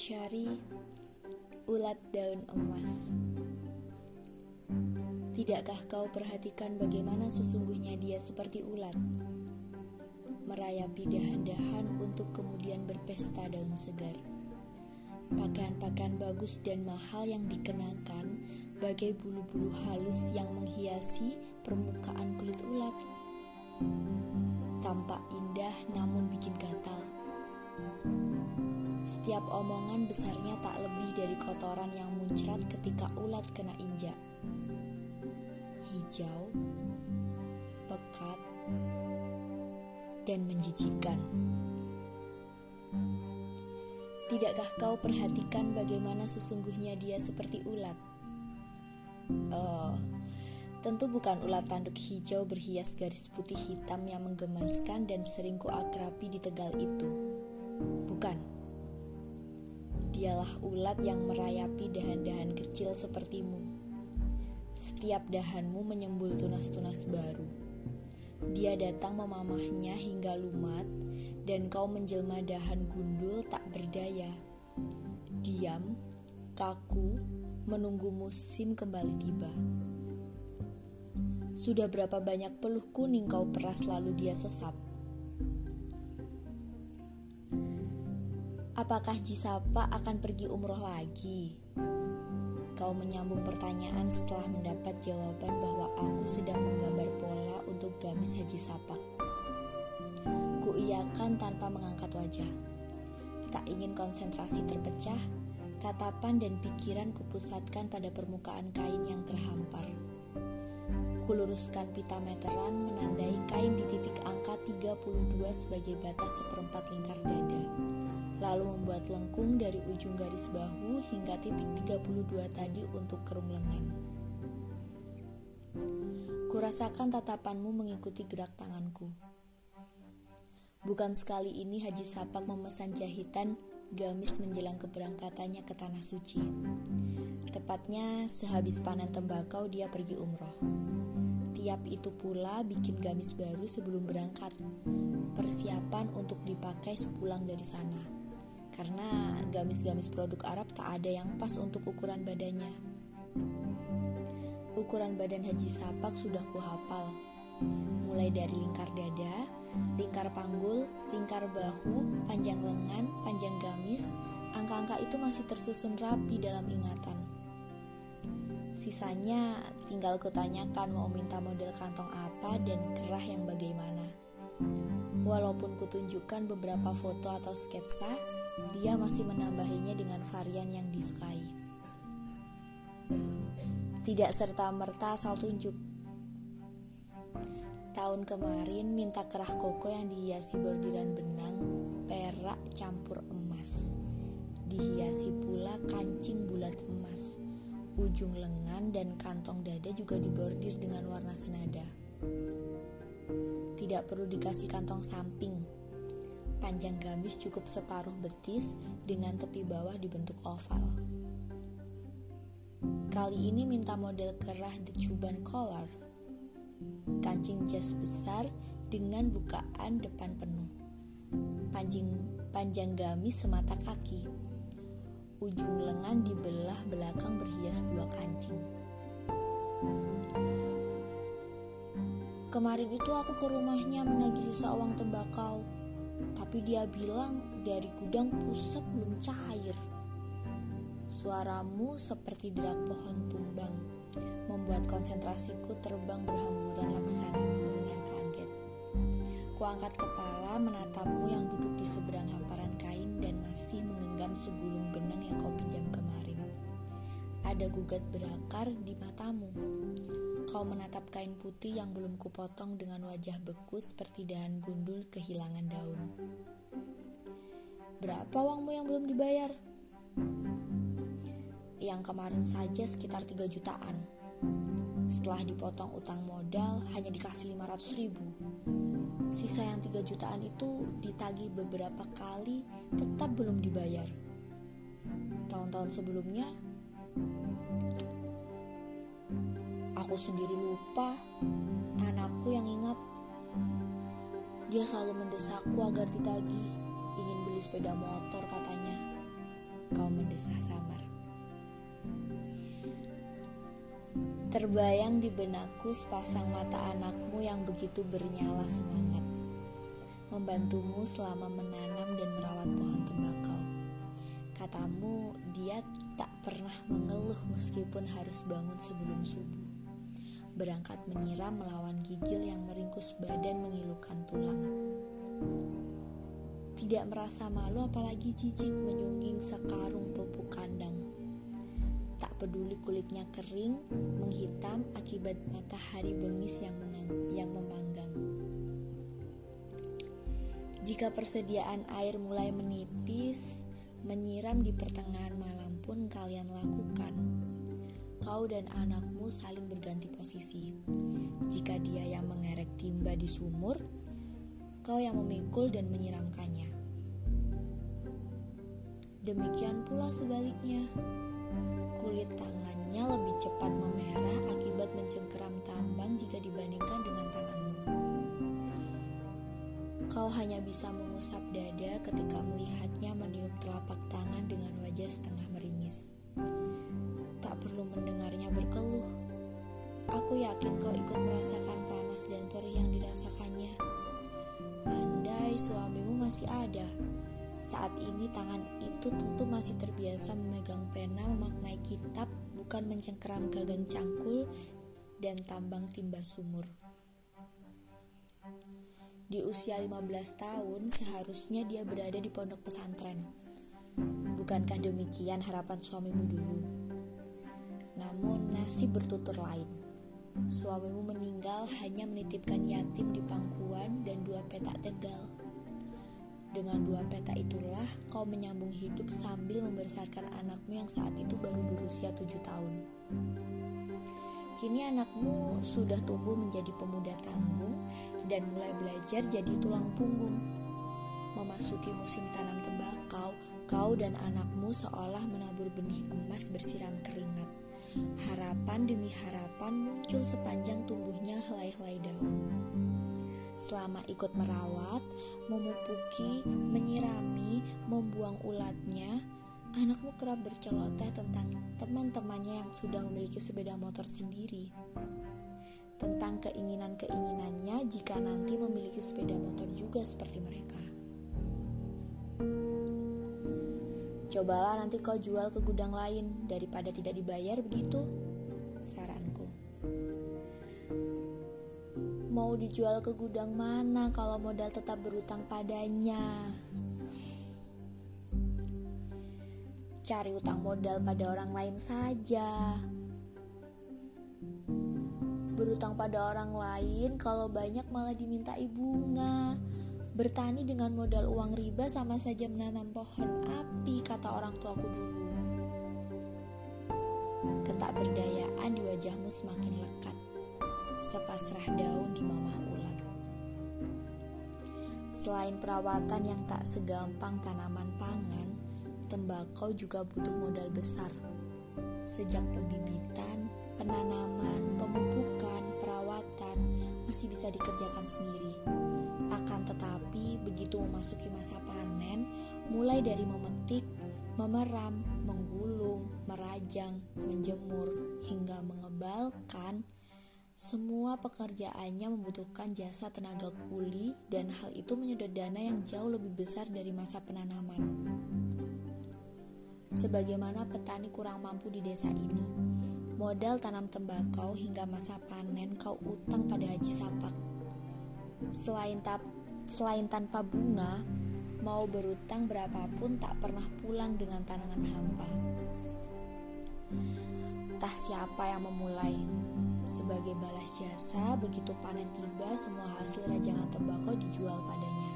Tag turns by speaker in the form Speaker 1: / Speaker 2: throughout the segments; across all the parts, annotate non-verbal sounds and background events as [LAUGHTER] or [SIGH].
Speaker 1: Syari Ulat daun emas. Tidakkah kau perhatikan bagaimana sesungguhnya dia seperti ulat Merayapi dahan-dahan untuk kemudian berpesta daun segar? Pakaian-pakaian bagus dan mahal yang dikenakan Bagai bulu-bulu halus yang menghiasi permukaan kulit ulat. Tampak indah namun bikin gatal setiap omongan besarnya tak lebih dari kotoran yang muncrat ketika ulat kena injak. Hijau, pekat, dan menjijikan. Tidakkah kau perhatikan bagaimana sesungguhnya dia seperti ulat? Oh, tentu bukan ulat tanduk hijau berhias garis putih hitam yang menggemaskan dan sering kuakrabi di Tegal itu. Bukan dialah ulat yang merayapi dahan-dahan kecil sepertimu. Setiap dahanmu menyembul tunas-tunas baru. Dia datang memamahnya hingga lumat, dan kau menjelma dahan gundul tak berdaya. Diam, kaku, menunggu musim kembali tiba. Sudah berapa banyak peluh kuning kau peras lalu dia sesap Apakah Jisapa akan pergi umroh lagi? Kau menyambung pertanyaan setelah mendapat jawaban bahwa aku sedang menggambar pola untuk gamis Haji Sapa. Kuiyakan tanpa mengangkat wajah. Tak ingin konsentrasi terpecah, tatapan dan pikiran kupusatkan pada permukaan kain yang terhampar. Kuluruskan pita meteran menandai kain di titik angka 32 sebagai batas seperempat lingkar dada lalu membuat lengkung dari ujung garis bahu hingga titik 32 tadi untuk kerum lengan. Kurasakan tatapanmu mengikuti gerak tanganku. Bukan sekali ini Haji Sapak memesan jahitan gamis menjelang keberangkatannya ke Tanah Suci. Tepatnya sehabis panen tembakau dia pergi umroh. Tiap itu pula bikin gamis baru sebelum berangkat. Persiapan untuk dipakai sepulang dari sana karena gamis-gamis produk Arab tak ada yang pas untuk ukuran badannya. Ukuran badan Haji Sapak sudah kuhafal, mulai dari lingkar dada, lingkar panggul, lingkar bahu, panjang lengan, panjang gamis, angka-angka itu masih tersusun rapi dalam ingatan. Sisanya tinggal kutanyakan mau minta model kantong apa dan kerah yang bagaimana. Walaupun kutunjukkan beberapa foto atau sketsa, dia masih menambahinya dengan varian yang disukai. Tidak serta-merta asal tunjuk. Tahun kemarin minta kerah koko yang dihiasi bordiran benang, perak campur emas. Dihiasi pula kancing bulat emas. Ujung lengan dan kantong dada juga dibordir dengan warna senada. Tidak perlu dikasih kantong samping, Panjang gamis cukup separuh betis dengan tepi bawah dibentuk oval. Kali ini minta model kerah the Cuban collar. Kancing jas besar dengan bukaan depan penuh. Panjang, panjang gamis semata kaki. Ujung lengan dibelah belakang berhias dua kancing. Kemarin itu aku ke rumahnya menagih sisa uang tembakau tapi dia bilang dari gudang pusat belum cair. Suaramu seperti derak pohon tumbang, membuat konsentrasiku terbang berhamburan laksana burung yang kaget. Kuangkat kepala menatapmu yang duduk di seberang hamparan kain dan masih menggenggam segulung benang yang kau pinjam kemarin. Ada gugat berakar di matamu. Kau menatap kain putih yang belum kupotong dengan wajah beku seperti dahan gundul kehilangan daun. Berapa uangmu yang belum dibayar? Yang kemarin saja sekitar 3 jutaan. Setelah dipotong utang modal hanya dikasih 500 ribu. Sisa yang 3 jutaan itu ditagih beberapa kali tetap belum dibayar. Tahun-tahun sebelumnya Aku sendiri lupa, anakku yang ingat. Dia selalu mendesakku agar ditagih, ingin beli sepeda motor katanya. kau mendesah samar. Terbayang di benakku sepasang mata anakmu yang begitu bernyala semangat Membantumu selama menanam dan merawat pohon tembakau Katamu dia tak pernah mengeluh meskipun harus bangun sebelum subuh Berangkat menyiram melawan gigil yang meringkus badan mengilukan tulang Tidak merasa malu apalagi jijik menyungging sekarung pupuk kandang peduli kulitnya kering, menghitam akibat matahari bengis yang, yang memanggang. Jika persediaan air mulai menipis, menyiram di pertengahan malam pun kalian lakukan. Kau dan anakmu saling berganti posisi. Jika dia yang mengerek timba di sumur, kau yang memikul dan menyiramkannya. Demikian pula sebaliknya kulit tangannya lebih cepat memerah akibat mencengkeram tambang jika dibandingkan dengan tanganmu. Kau hanya bisa mengusap dada ketika melihatnya meniup telapak tangan dengan wajah setengah meringis. Aku yakin kau ikut merasakan panas dan perih yang dirasakannya. Andai suamimu masih ada, saat ini tangan itu tentu masih terbiasa memegang pena memaknai kitab bukan mencengkeram gagang cangkul dan tambang timba sumur. Di usia 15 tahun seharusnya dia berada di pondok pesantren. Bukankah demikian harapan suamimu dulu? Namun nasib bertutur lain. Suamimu meninggal hanya menitipkan yatim di pangkuan dan dua petak tegal. Dengan dua peta itulah kau menyambung hidup sambil membesarkan anakmu yang saat itu baru berusia tujuh tahun. Kini anakmu sudah tumbuh menjadi pemuda tanggung dan mulai belajar jadi tulang punggung. Memasuki musim tanam tembakau, kau dan anakmu seolah menabur benih emas bersiram keringat. Harapan demi harapan muncul sepanjang tumbuhnya helai-helai daun selama ikut merawat, memupuki, menyirami, membuang ulatnya, anakmu kerap berceloteh tentang teman-temannya yang sudah memiliki sepeda motor sendiri. Tentang keinginan-keinginannya jika nanti memiliki sepeda motor juga seperti mereka. Cobalah nanti kau jual ke gudang lain daripada tidak dibayar begitu. Mau dijual ke gudang mana kalau modal tetap berutang padanya? Cari utang modal pada orang lain saja. Berutang pada orang lain kalau banyak malah diminta bunga. Bertani dengan modal uang riba sama saja menanam pohon api, kata orang tuaku dulu. Ketak berdayaan di wajahmu semakin lekat sepasrah daun di mamah ular. Selain perawatan yang tak segampang tanaman pangan, tembakau juga butuh modal besar. Sejak pembibitan, penanaman, pemupukan, perawatan masih bisa dikerjakan sendiri. Akan tetapi, begitu memasuki masa panen, mulai dari memetik, memeram, menggulung, merajang, menjemur, hingga mengebalkan, semua pekerjaannya membutuhkan jasa tenaga kuli dan hal itu menyedot dana yang jauh lebih besar dari masa penanaman. Sebagaimana petani kurang mampu di desa ini, modal tanam tembakau hingga masa panen kau utang pada Haji Sapak. Selain, tap, selain tanpa bunga, mau berutang berapapun tak pernah pulang dengan tanaman hampa. Entah siapa yang memulai, sebagai balas jasa, begitu panen tiba, semua hasil rajangan tembakau dijual padanya.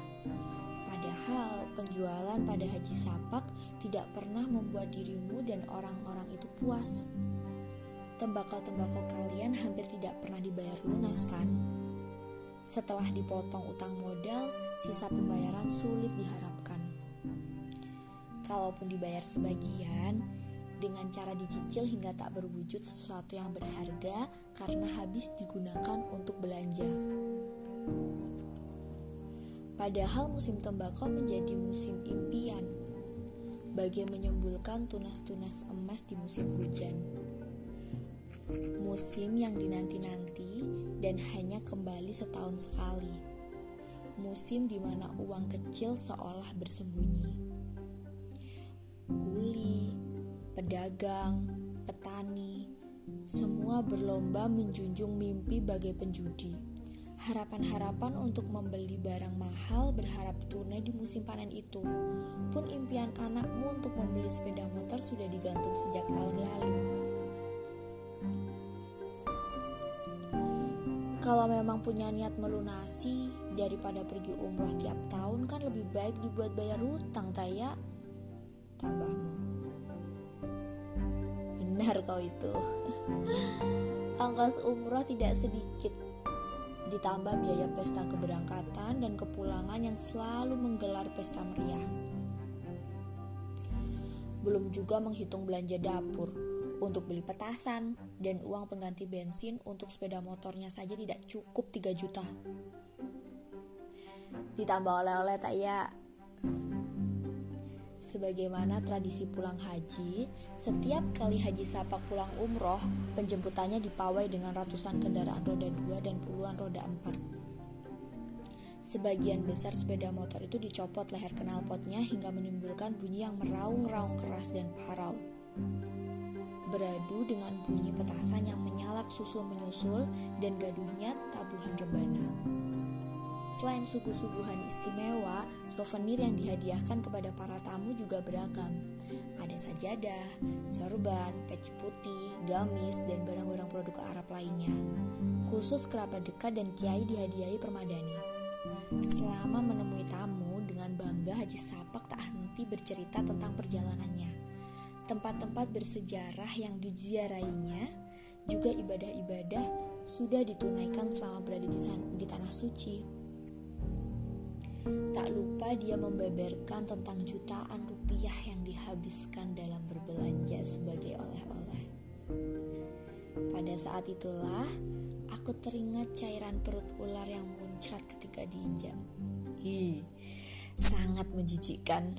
Speaker 1: Padahal penjualan pada Haji Sapak tidak pernah membuat dirimu dan orang-orang itu puas. Tembakau-tembakau kalian hampir tidak pernah dibayar lunas kan? Setelah dipotong utang modal, sisa pembayaran sulit diharapkan. Kalaupun dibayar sebagian, dengan cara dicicil hingga tak berwujud sesuatu yang berharga karena habis digunakan untuk belanja. Padahal musim tembakau menjadi musim impian. bagai menyembulkan tunas-tunas emas di musim hujan. Musim yang dinanti-nanti dan hanya kembali setahun sekali. Musim di mana uang kecil seolah bersembunyi. Kuli, pedagang, petani, semua berlomba menjunjung mimpi bagai penjudi harapan-harapan untuk membeli barang mahal berharap tunai di musim panen itu. Pun impian anakmu untuk membeli sepeda motor sudah digantung sejak tahun lalu. Kalau memang punya niat melunasi daripada pergi umroh tiap tahun kan lebih baik dibuat bayar hutang taya tambahmu. Benar kau itu. [LAUGHS] Angkas umroh tidak sedikit ditambah biaya pesta keberangkatan dan kepulangan yang selalu menggelar pesta meriah. Belum juga menghitung belanja dapur untuk beli petasan dan uang pengganti bensin untuk sepeda motornya saja tidak cukup 3 juta. Ditambah oleh-oleh tak ya sebagaimana tradisi pulang haji, setiap kali haji sapak pulang umroh, penjemputannya dipawai dengan ratusan kendaraan roda 2 dan puluhan roda 4. Sebagian besar sepeda motor itu dicopot leher knalpotnya hingga menimbulkan bunyi yang meraung-raung keras dan parau. Beradu dengan bunyi petasan yang menyalak susul menyusul dan gaduhnya tabuhan rebana. Selain suguh-suguhan istimewa, souvenir yang dihadiahkan kepada para tamu juga beragam. Ada sajadah, sorban, peci putih, gamis, dan barang-barang produk Arab lainnya. Khusus kerabat dekat dan kiai dihadiahi permadani. Selama menemui tamu, dengan bangga Haji Sapak tak henti bercerita tentang perjalanannya. Tempat-tempat bersejarah yang diziarahinya, juga ibadah-ibadah sudah ditunaikan selama berada di, di tanah suci. Tak lupa dia membeberkan tentang jutaan rupiah yang dihabiskan dalam berbelanja sebagai oleh-oleh. Pada saat itulah, aku teringat cairan perut ular yang muncrat ketika diinjak. Hi, sangat menjijikkan.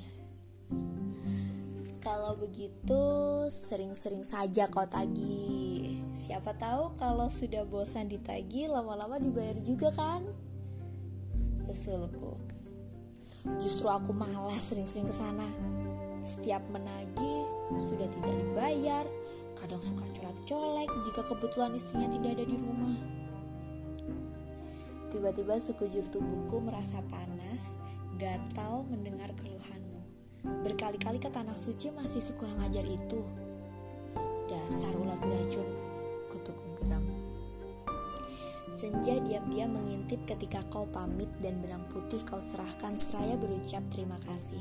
Speaker 1: Kalau begitu, sering-sering saja kau tagih. Siapa tahu kalau sudah bosan ditagih, lama-lama dibayar juga kan? Usulku. Justru aku malas sering-sering ke sana. Setiap menagih sudah tidak dibayar, kadang suka colek-colek jika kebetulan istrinya tidak ada di rumah. Tiba-tiba sekujur tubuhku merasa panas, gatal mendengar keluhanmu. Berkali-kali ke tanah suci masih sekurang ajar itu. Dasar ulat beracun, kutuk geram. Senja diam-diam mengintip ketika kau pamit dan benang putih kau serahkan seraya berucap terima kasih.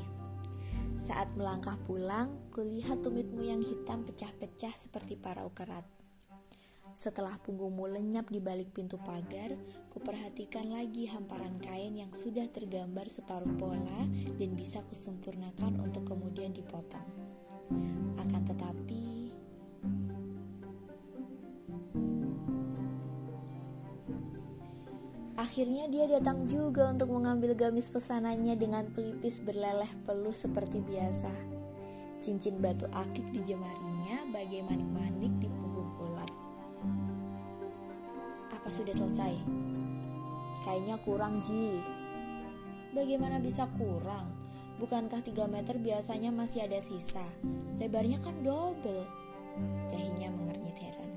Speaker 1: Saat melangkah pulang, kulihat tumitmu yang hitam pecah-pecah seperti para ukerat. Setelah punggungmu lenyap di balik pintu pagar, kuperhatikan lagi hamparan kain yang sudah tergambar separuh pola dan bisa kusempurnakan untuk kemudian dipotong. Akan tetapi, Akhirnya dia datang juga untuk mengambil gamis pesanannya dengan pelipis berleleh peluh seperti biasa. Cincin batu akik di jemarinya bagai manik-manik di sudah selesai? Kayaknya kurang, Ji. Bagaimana bisa kurang? Bukankah 3 meter biasanya masih ada sisa? Lebarnya kan double. Dahinya mengernyit heran.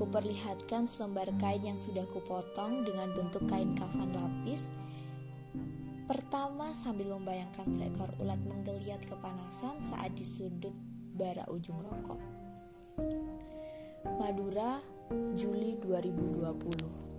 Speaker 1: Kuperlihatkan selembar kain yang sudah kupotong dengan bentuk kain kafan lapis. Pertama sambil membayangkan seekor ulat menggeliat kepanasan saat di sudut bara ujung rokok. Madura, Juli 2020